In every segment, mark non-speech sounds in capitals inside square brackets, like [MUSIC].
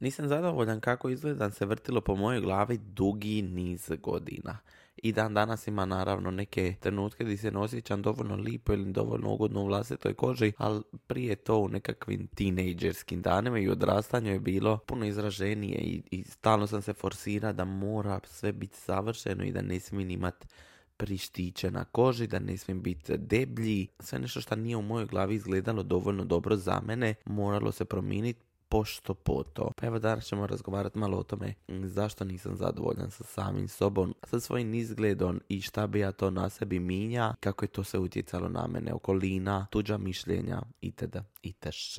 Nisam zadovoljan kako izgledam se vrtilo po mojoj glavi dugi niz godina. I dan danas ima naravno neke trenutke gdje se ne osjećam dovoljno lipo ili dovoljno ugodno u vlastitoj koži, ali prije to u nekakvim tinejdžerskim danima i odrastanju je bilo puno izraženije i, i stalno sam se forsira da mora sve biti savršeno i da ne smijem imat prištiće na koži, da ne smijem biti deblji. Sve nešto što nije u mojoj glavi izgledalo dovoljno dobro za mene, moralo se promijeniti pošto poto. Pa evo danas ćemo razgovarati malo o tome zašto nisam zadovoljan sa samim sobom, sa svojim izgledom i šta bi ja to na sebi minja, kako je to se utjecalo na mene, okolina, tuđa mišljenja itd. itš.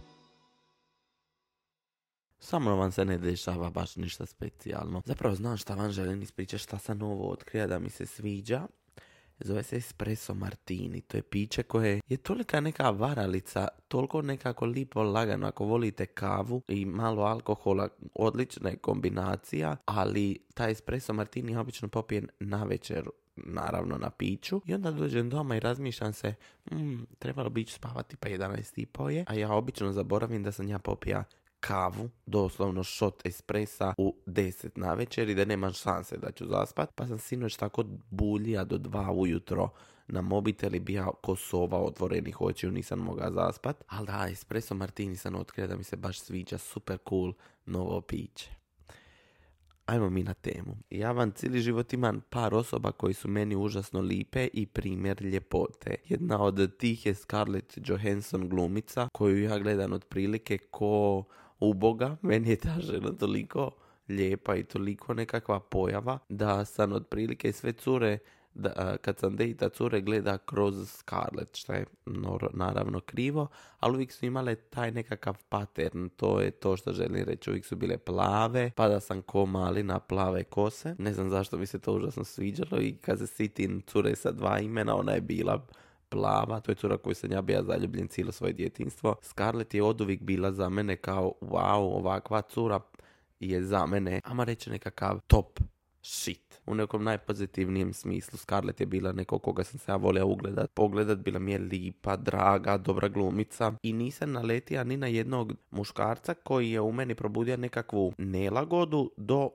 Samo vam se ne dešava baš ništa specijalno. Zapravo znam šta vam želim ispričati, šta sam novo otkrija da mi se sviđa. Zove se Espresso Martini. To je piće koje je tolika neka varalica, toliko nekako lipo lagano. Ako volite kavu i malo alkohola, odlična je kombinacija, ali taj Espresso Martini ja obično popijem na večer naravno na piću i onda dođem doma i razmišljam se mm, trebalo bi ići spavati pa 11 i po je a ja obično zaboravim da sam ja popija kavu, doslovno shot espresa u 10 na večer i da nemam šanse da ću zaspat. Pa sam sinoć tako buljija do dva ujutro na mobitel i bija ko sova otvorenih očiju, nisam mogao zaspat. Ali da, espresso martini sam otkrio da mi se baš sviđa, super cool novo piće. Ajmo mi na temu. Ja vam cijeli život imam par osoba koji su meni užasno lipe i primjer ljepote. Jedna od tih je Scarlett Johansson glumica koju ja gledam otprilike ko uboga. [LAUGHS] Meni je ta žena toliko lijepa i toliko nekakva pojava da sam otprilike sve cure da, kad sam dejta cure gleda kroz Scarlett, što je naravno krivo, ali uvijek su imale taj nekakav pattern, to je to što želim reći, uvijek su bile plave, pa da sam ko mali na plave kose, ne znam zašto mi se to užasno sviđalo i kad se sitim cure sa dva imena, ona je bila plava, to je cura koju sam ja bio zaljubljen cijelo svoje djetinstvo. Scarlett je oduvijek bila za mene kao wow, ovakva cura je za mene, ama reći nekakav top shit u nekom najpozitivnijem smislu. Scarlett je bila neko koga sam se ja volio ugledat, pogledat, bila mi je lipa, draga, dobra glumica i nisam naletija ni na jednog muškarca koji je u meni probudio nekakvu nelagodu do uh,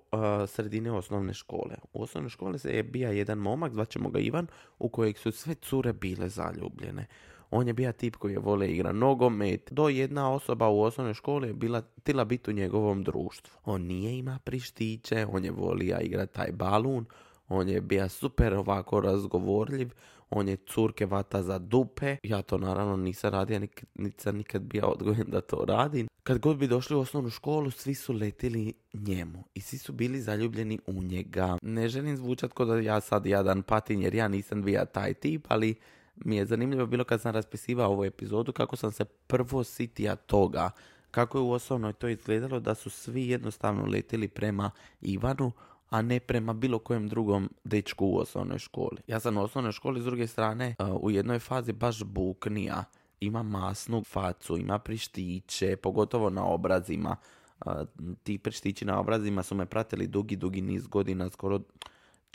sredine osnovne škole. U osnovnoj škole se je bija jedan momak, zvaćemo ga Ivan, u kojeg su sve cure bile zaljubljene. On je bio tip koji je vole igra nogomet. Do jedna osoba u osnovnoj školi je bila tila biti u njegovom društvu. On nije ima prištiće, on je volija igrati taj balun, on je bio super ovako razgovorljiv, on je curke vata za dupe. Ja to naravno nisam radio, niti sam nikad bio odgojen da to radim. Kad god bi došli u osnovnu školu, svi su letili njemu i svi su bili zaljubljeni u njega. Ne želim zvučat kao da ja sad jadan patin jer ja nisam bio taj tip, ali mi je zanimljivo bilo kad sam raspisivao ovu epizodu kako sam se prvo sitija toga kako je u osnovnoj to izgledalo da su svi jednostavno letili prema Ivanu, a ne prema bilo kojem drugom dečku u osnovnoj školi. Ja sam u osnovnoj školi s druge strane u jednoj fazi baš buknija. Ima masnu facu, ima prištiće, pogotovo na obrazima. Ti prištići na obrazima su me pratili dugi, dugi niz godina, skoro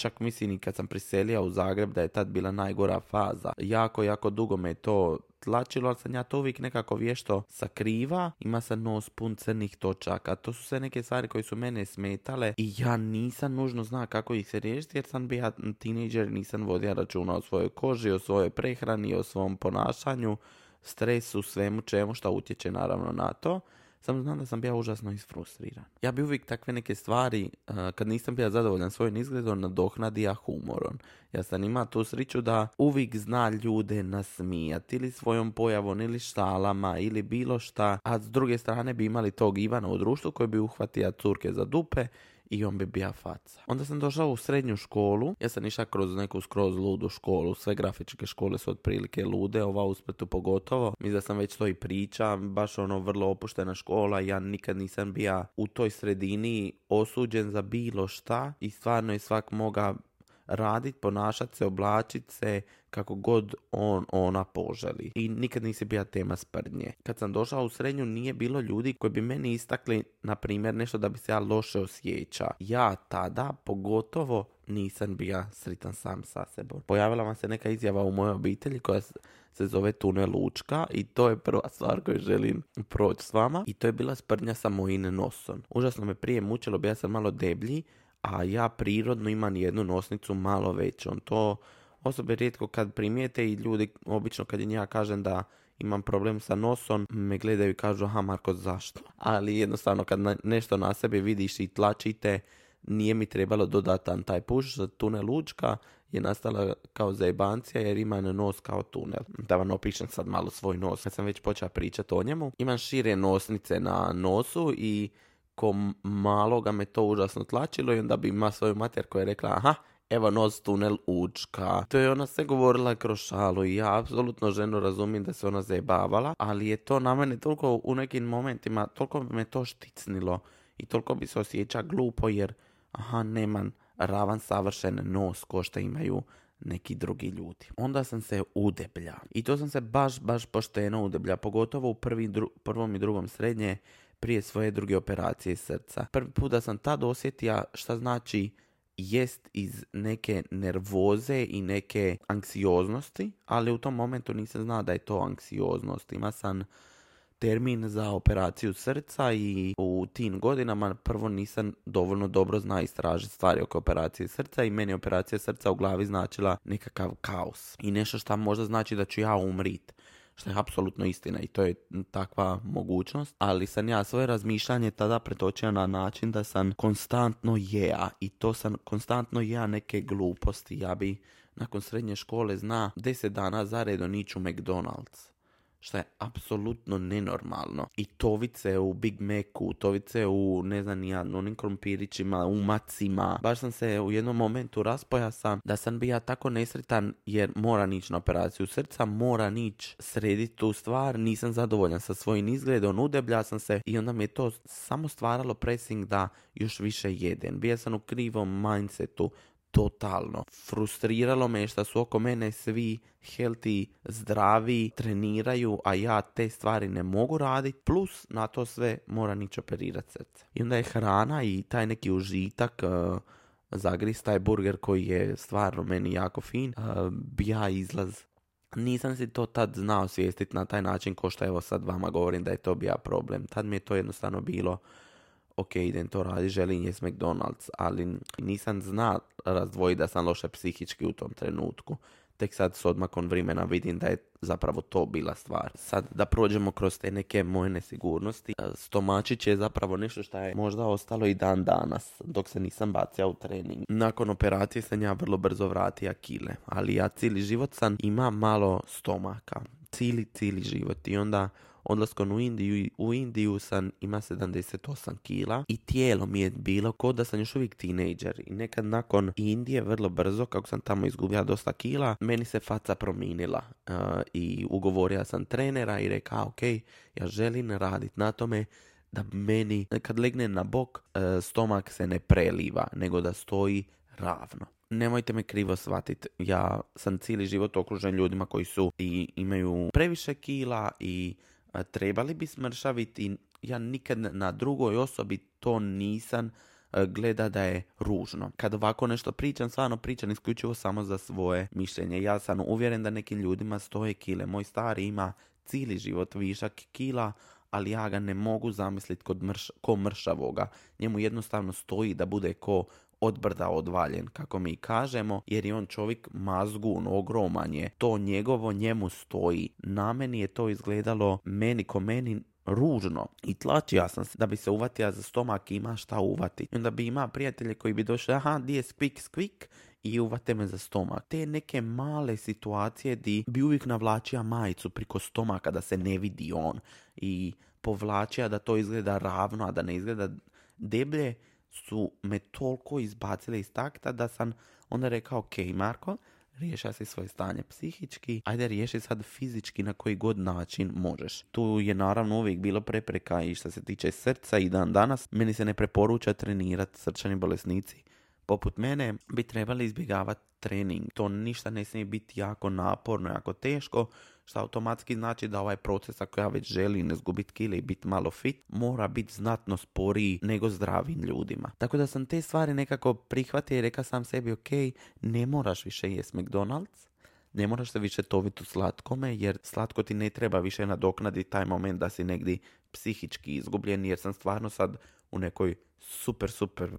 Čak mislim i kad sam priselio u Zagreb da je tad bila najgora faza. Jako, jako dugo me to tlačilo, ali sam ja to uvijek nekako vješto sakriva. Ima sam nos pun crnih točaka. To su sve neke stvari koje su mene smetale i ja nisam nužno zna kako ih se riješiti jer sam bio tineđer, nisam vodio računa o svojoj koži, o svojoj prehrani, o svom ponašanju, stresu, svemu čemu što utječe naravno na to. Samo znam da sam bio užasno isfrustriran. Ja bi uvijek takve neke stvari, kad nisam bio zadovoljan svojim izgledom, nadoknadija humorom. Ja sam ima tu sriću da uvijek zna ljude nasmijati ili svojom pojavom ili štalama ili bilo šta. A s druge strane bi imali tog Ivana u društvu koji bi uhvatio curke za dupe i on bi bija faca. Onda sam došao u srednju školu, ja sam išao kroz neku skroz ludu školu, sve grafičke škole su otprilike lude, ova u pogotovo. Mi da sam već to i priča, baš ono vrlo opuštena škola, ja nikad nisam bija u toj sredini osuđen za bilo šta i stvarno je svak moga radit, ponašat se, oblačit se kako god on, ona poželi. I nikad nisi bila tema sprdnje. Kad sam došao u srednju nije bilo ljudi koji bi meni istakli, na primjer, nešto da bi se ja loše osjeća. Ja tada, pogotovo, nisam bio sritan sam sa sebom. Pojavila vam se neka izjava u mojoj obitelji koja se zove Tunel Lučka i to je prva stvar koju želim proći s vama i to je bila sprdnja sa mojim nosom. Užasno me prije mučilo, bio sam malo deblji, a ja prirodno imam jednu nosnicu malo većom. To osobe rijetko kad primijete i ljudi, obično kad im ja kažem da imam problem sa nosom, me gledaju i kažu, aha Marko, zašto? Ali jednostavno kad nešto na sebi vidiš i tlačite, nije mi trebalo dodatan taj puš, tunel Lučka je nastala kao zajebancija jer ima nos kao tunel. Da vam opišem sad malo svoj nos. Kad sam već počeo pričati o njemu, imam šire nosnice na nosu i ko malo ga me to užasno tlačilo i onda bi ima svoju mater koja je rekla aha, evo nos tunel učka. To je ona se govorila kroz šalu i ja apsolutno ženu razumijem da se ona zajebavala, ali je to na mene toliko u nekim momentima, toliko me to šticnilo i toliko bi se osjeća glupo jer aha, nemam ravan savršen nos ko što imaju neki drugi ljudi. Onda sam se udeblja. I to sam se baš, baš pošteno udeblja. Pogotovo u prvi, prvom i drugom srednje prije svoje druge operacije srca. Prvi put da sam tad osjetio šta znači jest iz neke nervoze i neke anksioznosti, ali u tom momentu nisam znao da je to anksioznost. Ima sam termin za operaciju srca i u tim godinama prvo nisam dovoljno dobro zna istražiti stvari oko operacije srca i meni operacija srca u glavi značila nekakav kaos i nešto što možda znači da ću ja umrit što je apsolutno istina i to je takva mogućnost, ali sam ja svoje razmišljanje tada pretočio na način da sam konstantno jeja i to sam konstantno jeja neke gluposti. Ja bi nakon srednje škole zna deset dana zaredom ići u McDonald's što je apsolutno nenormalno. I tovice u Big Macu, tovice u, ne znam, ja, onim krompirićima, u macima. Baš sam se u jednom momentu raspojasa da sam bija tako nesretan jer mora ići na operaciju srca, mora ići srediti tu stvar, nisam zadovoljan sa svojim izgledom, udeblja sam se i onda mi je to samo stvaralo pressing da još više jedem. Bija sam u krivom mindsetu, totalno. Frustriralo me što su oko mene svi healthy, zdravi, treniraju, a ja te stvari ne mogu raditi, plus na to sve mora nić operirati srce. I onda je hrana i taj neki užitak, uh, zagris taj burger koji je stvarno meni jako fin, uh, bija izlaz. Nisam si to tad znao svijestiti na taj način ko što evo sad vama govorim da je to bija problem. Tad mi je to jednostavno bilo ok, idem to radi, želim jest McDonald's, ali nisam zna razdvojiti da sam loše psihički u tom trenutku. Tek sad s odmakom vremena vidim da je zapravo to bila stvar. Sad da prođemo kroz te neke moje nesigurnosti. Stomačić je zapravo nešto što je možda ostalo i dan danas, dok se nisam bacio u trening. Nakon operacije sam ja vrlo brzo vratio kile, ali ja cijeli život sam ima malo stomaka. Cijeli, cijeli život. I onda odlaskom u Indiju, u Indiju sam ima 78 kila i tijelo mi je bilo kao da sam još uvijek tinejdžer i nekad nakon Indije vrlo brzo kako sam tamo izgubio dosta kila meni se faca promijenila uh, i ugovorio sam trenera i rekao ok ja želim raditi na tome da meni kad legne na bok uh, stomak se ne preliva nego da stoji ravno. Nemojte me krivo shvatiti, ja sam cijeli život okružen ljudima koji su i imaju previše kila i trebali bi smršaviti. Ja nikad na drugoj osobi to nisam gleda da je ružno. Kad ovako nešto pričam, stvarno pričam isključivo samo za svoje mišljenje. Ja sam uvjeren da nekim ljudima stoje kile. Moj stari ima cijeli život višak kila, ali ja ga ne mogu zamisliti kod mrš, ko mršavoga. Njemu jednostavno stoji da bude ko od brda odvaljen, kako mi kažemo, jer je on čovjek mazgun, ogroman je. To njegovo njemu stoji. Na meni je to izgledalo meni ko meni ružno i tlačio sam se da bi se uvatio za stomak i ima šta uvati. I onda bi ima prijatelje koji bi došli, aha, di je skvik, skvik, i uvate me za stomak. Te neke male situacije di bi uvijek navlačio majicu priko stomaka da se ne vidi on i povlačio da to izgleda ravno, a da ne izgleda deblje su me toliko izbacile iz takta da sam onda rekao, ok Marko, riješa si svoje stanje psihički, ajde riješi sad fizički na koji god način možeš. Tu je naravno uvijek bilo prepreka i što se tiče srca i dan danas, meni se ne preporuča trenirati srčani bolesnici poput mene bi trebali izbjegavati trening. To ništa ne smije biti jako naporno, jako teško, što automatski znači da ovaj proces ako ja već želim izgubiti kile i biti malo fit, mora biti znatno sporiji nego zdravim ljudima. Tako da sam te stvari nekako prihvatio i rekao sam sebi, ok, ne moraš više jest McDonald's, ne moraš se više toviti u slatkome, jer slatko ti ne treba više nadoknaditi taj moment da si negdje psihički izgubljen, jer sam stvarno sad u nekoj super, super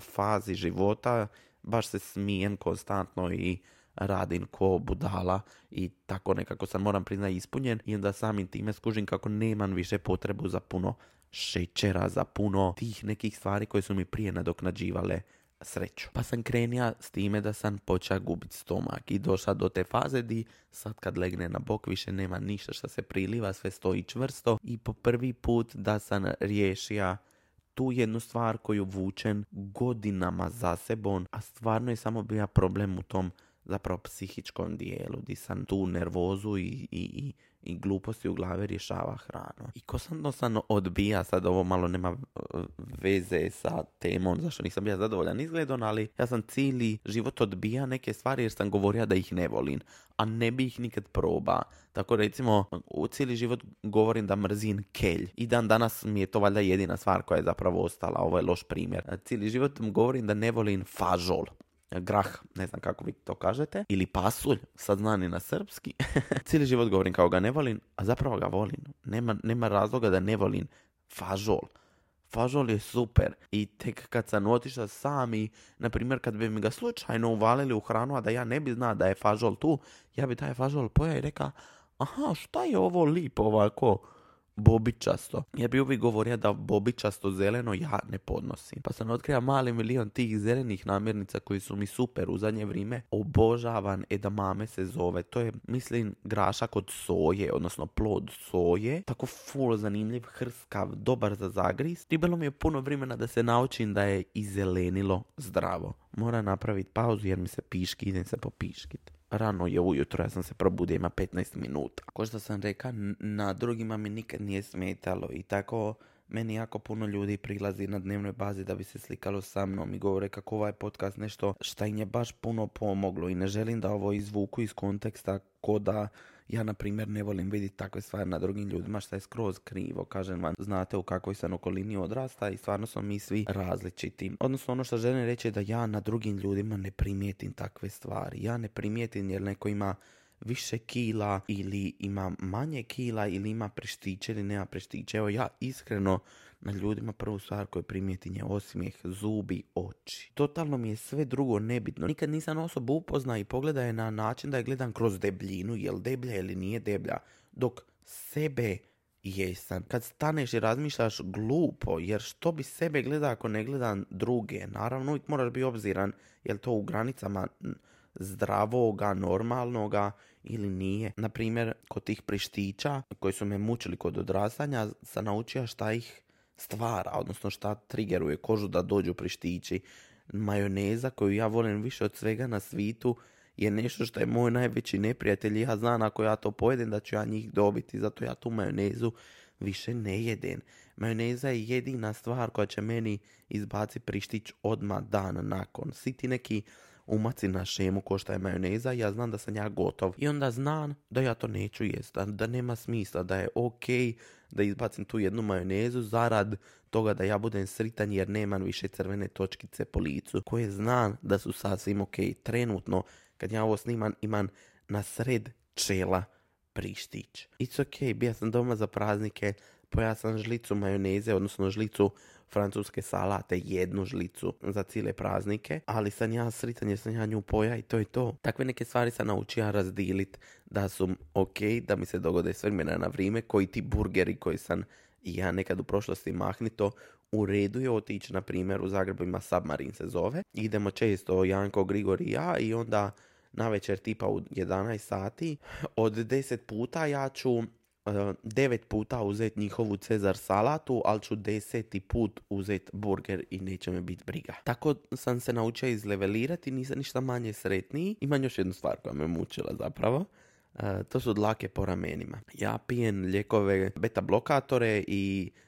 fazi života, baš se smijem konstantno i radim ko budala i tako nekako sam moram priznati ispunjen. I onda samim time skužim kako nemam više potrebu za puno šećera, za puno tih nekih stvari koje su mi prije nadoknađivale sreću. Pa sam krenija s time da sam počeo gubiti stomak i došao do te faze di sad kad legne na bok više nema ništa što se priliva, sve stoji čvrsto i po prvi put da sam riješio tu jednu stvar koju vučen godinama za sebom, a stvarno je samo bio problem u tom zapravo psihičkom dijelu, di sam tu nervozu i, i, i gluposti u glave rješava hranu. I ko sam jednostavno odbija, sad ovo malo nema e, veze sa temom, zašto nisam bio zadovoljan izgledom, ali ja sam cijeli život odbija neke stvari jer sam govorio da ih ne volim, a ne bi ih nikad proba. Tako recimo, u cijeli život govorim da mrzim kelj. I dan danas mi je to valjda jedina stvar koja je zapravo ostala. Ovo je loš primjer. Cijeli život govorim da ne volim fažol grah, ne znam kako vi to kažete, ili pasulj, sad znani na srpski. [LAUGHS] Cijeli život govorim kao ga ne volim, a zapravo ga volim. Nema, nema razloga da ne volim fažol. Fažol je super i tek kad sam otišao sam i, na primjer, kad bi mi ga slučajno uvalili u hranu, a da ja ne bi znao da je fažol tu, ja bi taj fažol poja i reka, aha, šta je ovo lipo ovako? Bobičasto. Ja bi uvijek govorio da bobičasto zeleno ja ne podnosim. Pa sam otkrio mali milion tih zelenih namirnica koji su mi super u zadnje vrijeme. Obožavan edamame se zove. To je, mislim, grašak od soje, odnosno plod soje. Tako full zanimljiv, hrskav, dobar za zagris. Trebalo mi je puno vremena da se naučim da je i zelenilo zdravo. Mora napraviti pauzu jer mi se piški, idem se popiškit rano je ujutro, ja sam se probudio ima 15 minuta. Ko što sam rekao, na drugima mi nikad nije smetalo i tako meni jako puno ljudi prilazi na dnevnoj bazi da bi se slikalo sa mnom i govore kako ovaj podcast nešto šta im je baš puno pomoglo i ne želim da ovo izvuku iz konteksta ko da ja, na primjer, ne volim vidjeti takve stvari na drugim ljudima, što je skroz krivo. Kažem vam, znate u kakvoj sam okolini odrasta i stvarno smo mi svi različiti. Odnosno, ono što želim reći je da ja na drugim ljudima ne primijetim takve stvari. Ja ne primijetim jer neko ima više kila ili ima manje kila ili ima preštiće ili nema preštiće. Evo ja iskreno na ljudima prvu stvar koju primijetim je osmijeh, zubi, oči. Totalno mi je sve drugo nebitno. Nikad nisam osobu upozna i pogleda je na način da je gledam kroz debljinu, jel deblja ili nije deblja. Dok sebe jesam. Kad staneš i razmišljaš glupo, jer što bi sebe gleda ako ne gledam druge? Naravno, uvijek moraš biti obziran, jel to u granicama zdravoga, normalnoga ili nije. Na primjer, kod tih prištića koji su me mučili kod odrastanja, sam naučio šta ih stvara, odnosno šta triggeruje kožu da dođu prištići. Majoneza koju ja volim više od svega na svitu je nešto što je moj najveći neprijatelj. Ja znam ako ja to pojedem da ću ja njih dobiti, zato ja tu majonezu više ne jedem. Majoneza je jedina stvar koja će meni izbaci prištić odmah dan nakon. Svi ti neki umaci na šemu ko šta je majoneza ja znam da sam ja gotov. I onda znam da ja to neću jest, da nema smisla, da je ok da izbacim tu jednu majonezu zarad toga da ja budem sritan jer nemam više crvene točkice po licu, koje znam da su sasvim ok. Trenutno, kad ja ovo snimam, imam na sred čela prištić. It's ok, bija sam doma za praznike, pojao sam žlicu majoneze, odnosno žlicu francuske salate, jednu žlicu za cijele praznike, ali sam ja sritan jer sam ja nju poja i to je to. Takve neke stvari sam naučio razdilit da su ok, da mi se dogode s vremena na vrijeme, koji ti burgeri koji sam ja nekad u prošlosti mahnito, u redu je otići, na primjer, u Zagrebu ima Submarin se zove. Idemo često Janko, Grigor i ja i onda na večer tipa u 11 sati. Od 10 puta ja ću E, devet puta uzeti njihovu Cezar salatu, ali ću deseti put uzeti burger i neće me biti briga. Tako sam se naučio izlevelirati, nisam ništa manje sretniji. Imam još jednu stvar koja me mučila zapravo. E, to su dlake po ramenima. Ja pijem lijekove beta blokatore i e,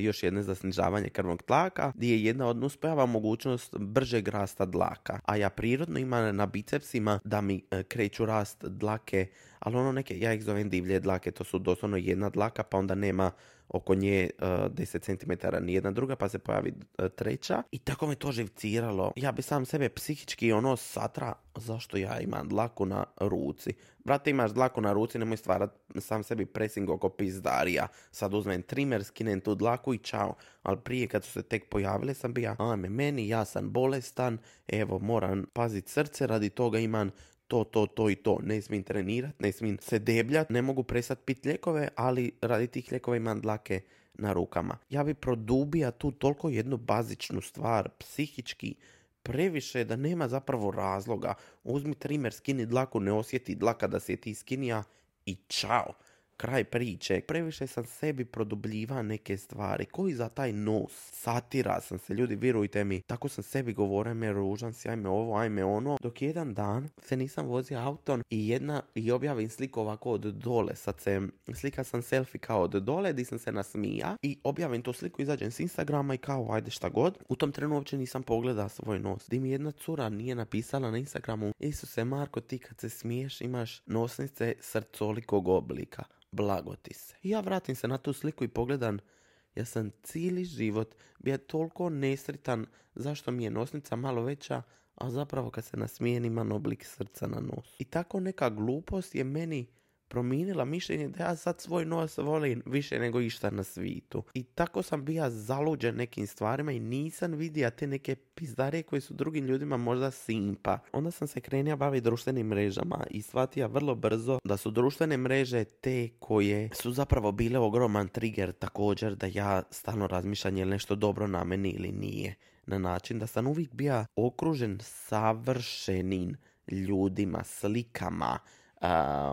još jedne za snižavanje krvnog tlaka, gdje je jedna od nuspojava mogućnost bržeg rasta dlaka. A ja prirodno imam na bicepsima da mi e, kreću rast dlake, ali ono neke, ja ih zovem divlje dlake, to su doslovno jedna dlaka, pa onda nema oko nje uh, 10 cm ni jedna druga, pa se pojavi uh, treća. I tako me to živciralo. Ja bi sam sebe psihički ono satra, zašto ja imam dlaku na ruci. Brate, imaš dlaku na ruci, nemoj stvarat sam sebi pressing oko pizdarija. Sad uzmem trimer, skinem tu dlaku i čao. Ali prije kad su se tek pojavile sam bija, ajme meni, ja sam bolestan, evo moram pazit srce, radi toga imam to, to, to i to. Ne smijem trenirat, ne smijem se debljat, ne mogu prestat pit lijekove, ali radi tih lijekova imam dlake na rukama. Ja bi produbija tu toliko jednu bazičnu stvar, psihički, previše da nema zapravo razloga. Uzmi trimer, skini dlaku, ne osjeti dlaka da se ti skinija i čao kraj priče. Previše sam sebi produbljiva neke stvari. Koji za taj nos? Satira sam se, ljudi, vjerujte mi. Tako sam sebi govorio, me ružan si, ajme ovo, ajme ono. Dok jedan dan se nisam vozio autom i jedna i objavim sliku ovako od dole. Sad se, slika sam selfie kao od dole, di sam se nasmija i objavim tu sliku, izađem s Instagrama i kao ajde šta god. U tom trenu uopće nisam pogledao svoj nos. Di mi jedna cura nije napisala na Instagramu Isuse Marko, ti kad se smiješ imaš nosnice srcolikog oblika blago ti se. I ja vratim se na tu sliku i pogledam, ja sam cijeli život bio toliko nesritan zašto mi je nosnica malo veća, a zapravo kad se nasmijen imam oblik srca na nos. I tako neka glupost je meni promijenila mišljenje da ja sad svoj nos volim više nego išta na svitu. I tako sam bija zaluđen nekim stvarima i nisam vidio te neke pizdare koje su drugim ljudima možda simpa. Onda sam se krenio baviti društvenim mrežama i shvatio vrlo brzo da su društvene mreže te koje su zapravo bile ogroman trigger također da ja stalno razmišljam je li nešto dobro na meni ili nije. Na način da sam uvijek bio okružen savršenim ljudima, slikama,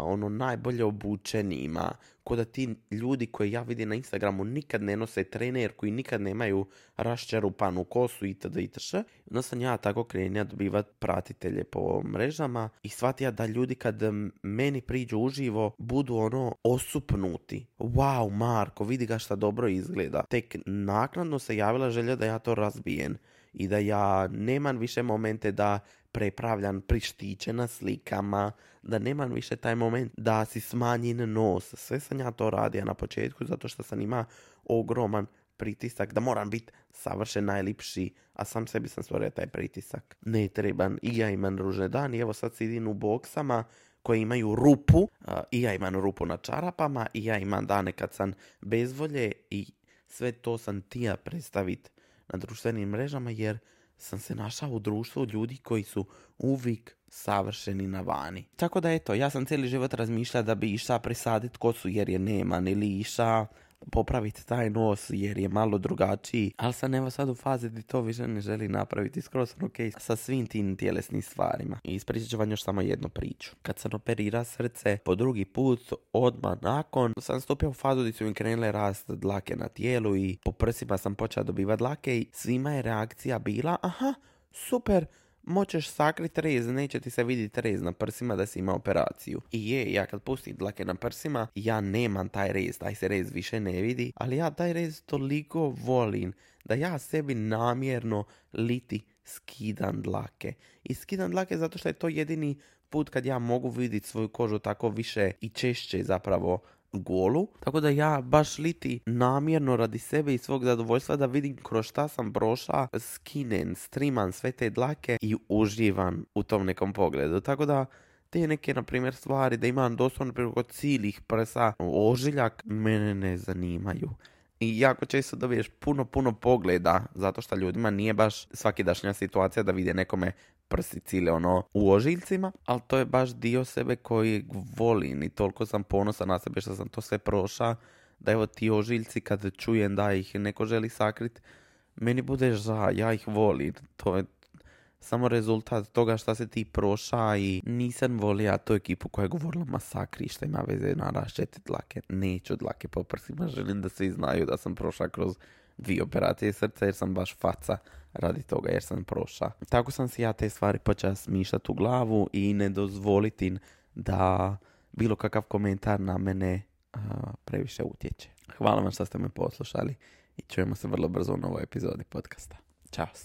ono najbolje obučenima, ko da ti ljudi koje ja vidim na Instagramu nikad ne nose trenerku i nikad nemaju raščarupanu kosu itd. itš. Onda sam ja tako krenio dobivat pratitelje po mrežama i shvatio da ljudi kad meni priđu uživo budu ono osupnuti. Wow, Marko, vidi ga šta dobro izgleda. Tek naknadno se javila želja da ja to razbijem i da ja nemam više momente da prepravljam prištiće na slikama, da nemam više taj moment da si smanjin nos. Sve sam ja to radio na početku zato što sam ima ogroman pritisak da moram biti savršen najlipši, a sam sebi sam stvorio taj pritisak. Ne trebam, i ja imam ružne dani, evo sad sidim u boksama koje imaju rupu, i ja imam rupu na čarapama, i ja imam dane kad sam bezvolje i sve to sam tija predstaviti na društvenim mrežama jer sam se našao u društvu ljudi koji su uvijek savršeni na vani. Tako da eto, ja sam cijeli život razmišljao da bi išao presaditi kosu jer je nema, ili išao popraviti taj nos jer je malo drugačiji, ali sam evo sad u fazi gdje to više ne želi napraviti skroz ok sa svim tim tjelesnim stvarima. I ispričat ću vam još samo jednu priču. Kad sam operira srce po drugi put, odmah nakon, sam stupio u fazu gdje su mi krenule rast dlake na tijelu i po prsima sam počeo dobivati dlake i svima je reakcija bila, aha, super, moćeš sakrit rez, neće ti se vidjeti rez na prsima da si ima operaciju. I je, ja kad pustim dlake na prsima, ja nemam taj rez, taj se rez više ne vidi, ali ja taj rez toliko volim da ja sebi namjerno liti skidam dlake. I skidam dlake zato što je to jedini put kad ja mogu vidjeti svoju kožu tako više i češće zapravo golu. Tako da ja baš liti namjerno radi sebe i svog zadovoljstva da vidim kroz šta sam prošla, skinen, streaman sve te dlake i uživam u tom nekom pogledu. Tako da te neke, na primjer, stvari da imam doslovno preko cijelih prsa ožiljak, mene ne zanimaju. I jako često dobiješ puno, puno pogleda, zato što ljudima nije baš svakidašnja situacija da vide nekome prsi cile ono u ožiljcima, ali to je baš dio sebe koji volim i toliko sam ponosan na sebe što sam to sve prošao, da evo ti ožiljci kad čujem da ih neko želi sakrit, meni bude ža, ja ih volim, to je samo rezultat toga šta se ti proša i nisam volio tu ekipu koja je govorila masakri šta ima veze na raščeti dlake. Neću dlake po prsima, želim da svi znaju da sam prošla kroz dvije operacije srca jer sam baš faca radi toga jer sam prošla. Tako sam si ja te stvari počeo smišljati u glavu i ne dozvoliti da bilo kakav komentar na mene previše utječe. Hvala vam što ste me poslušali i čujemo se vrlo brzo u novoj epizodi podcasta. Ćao!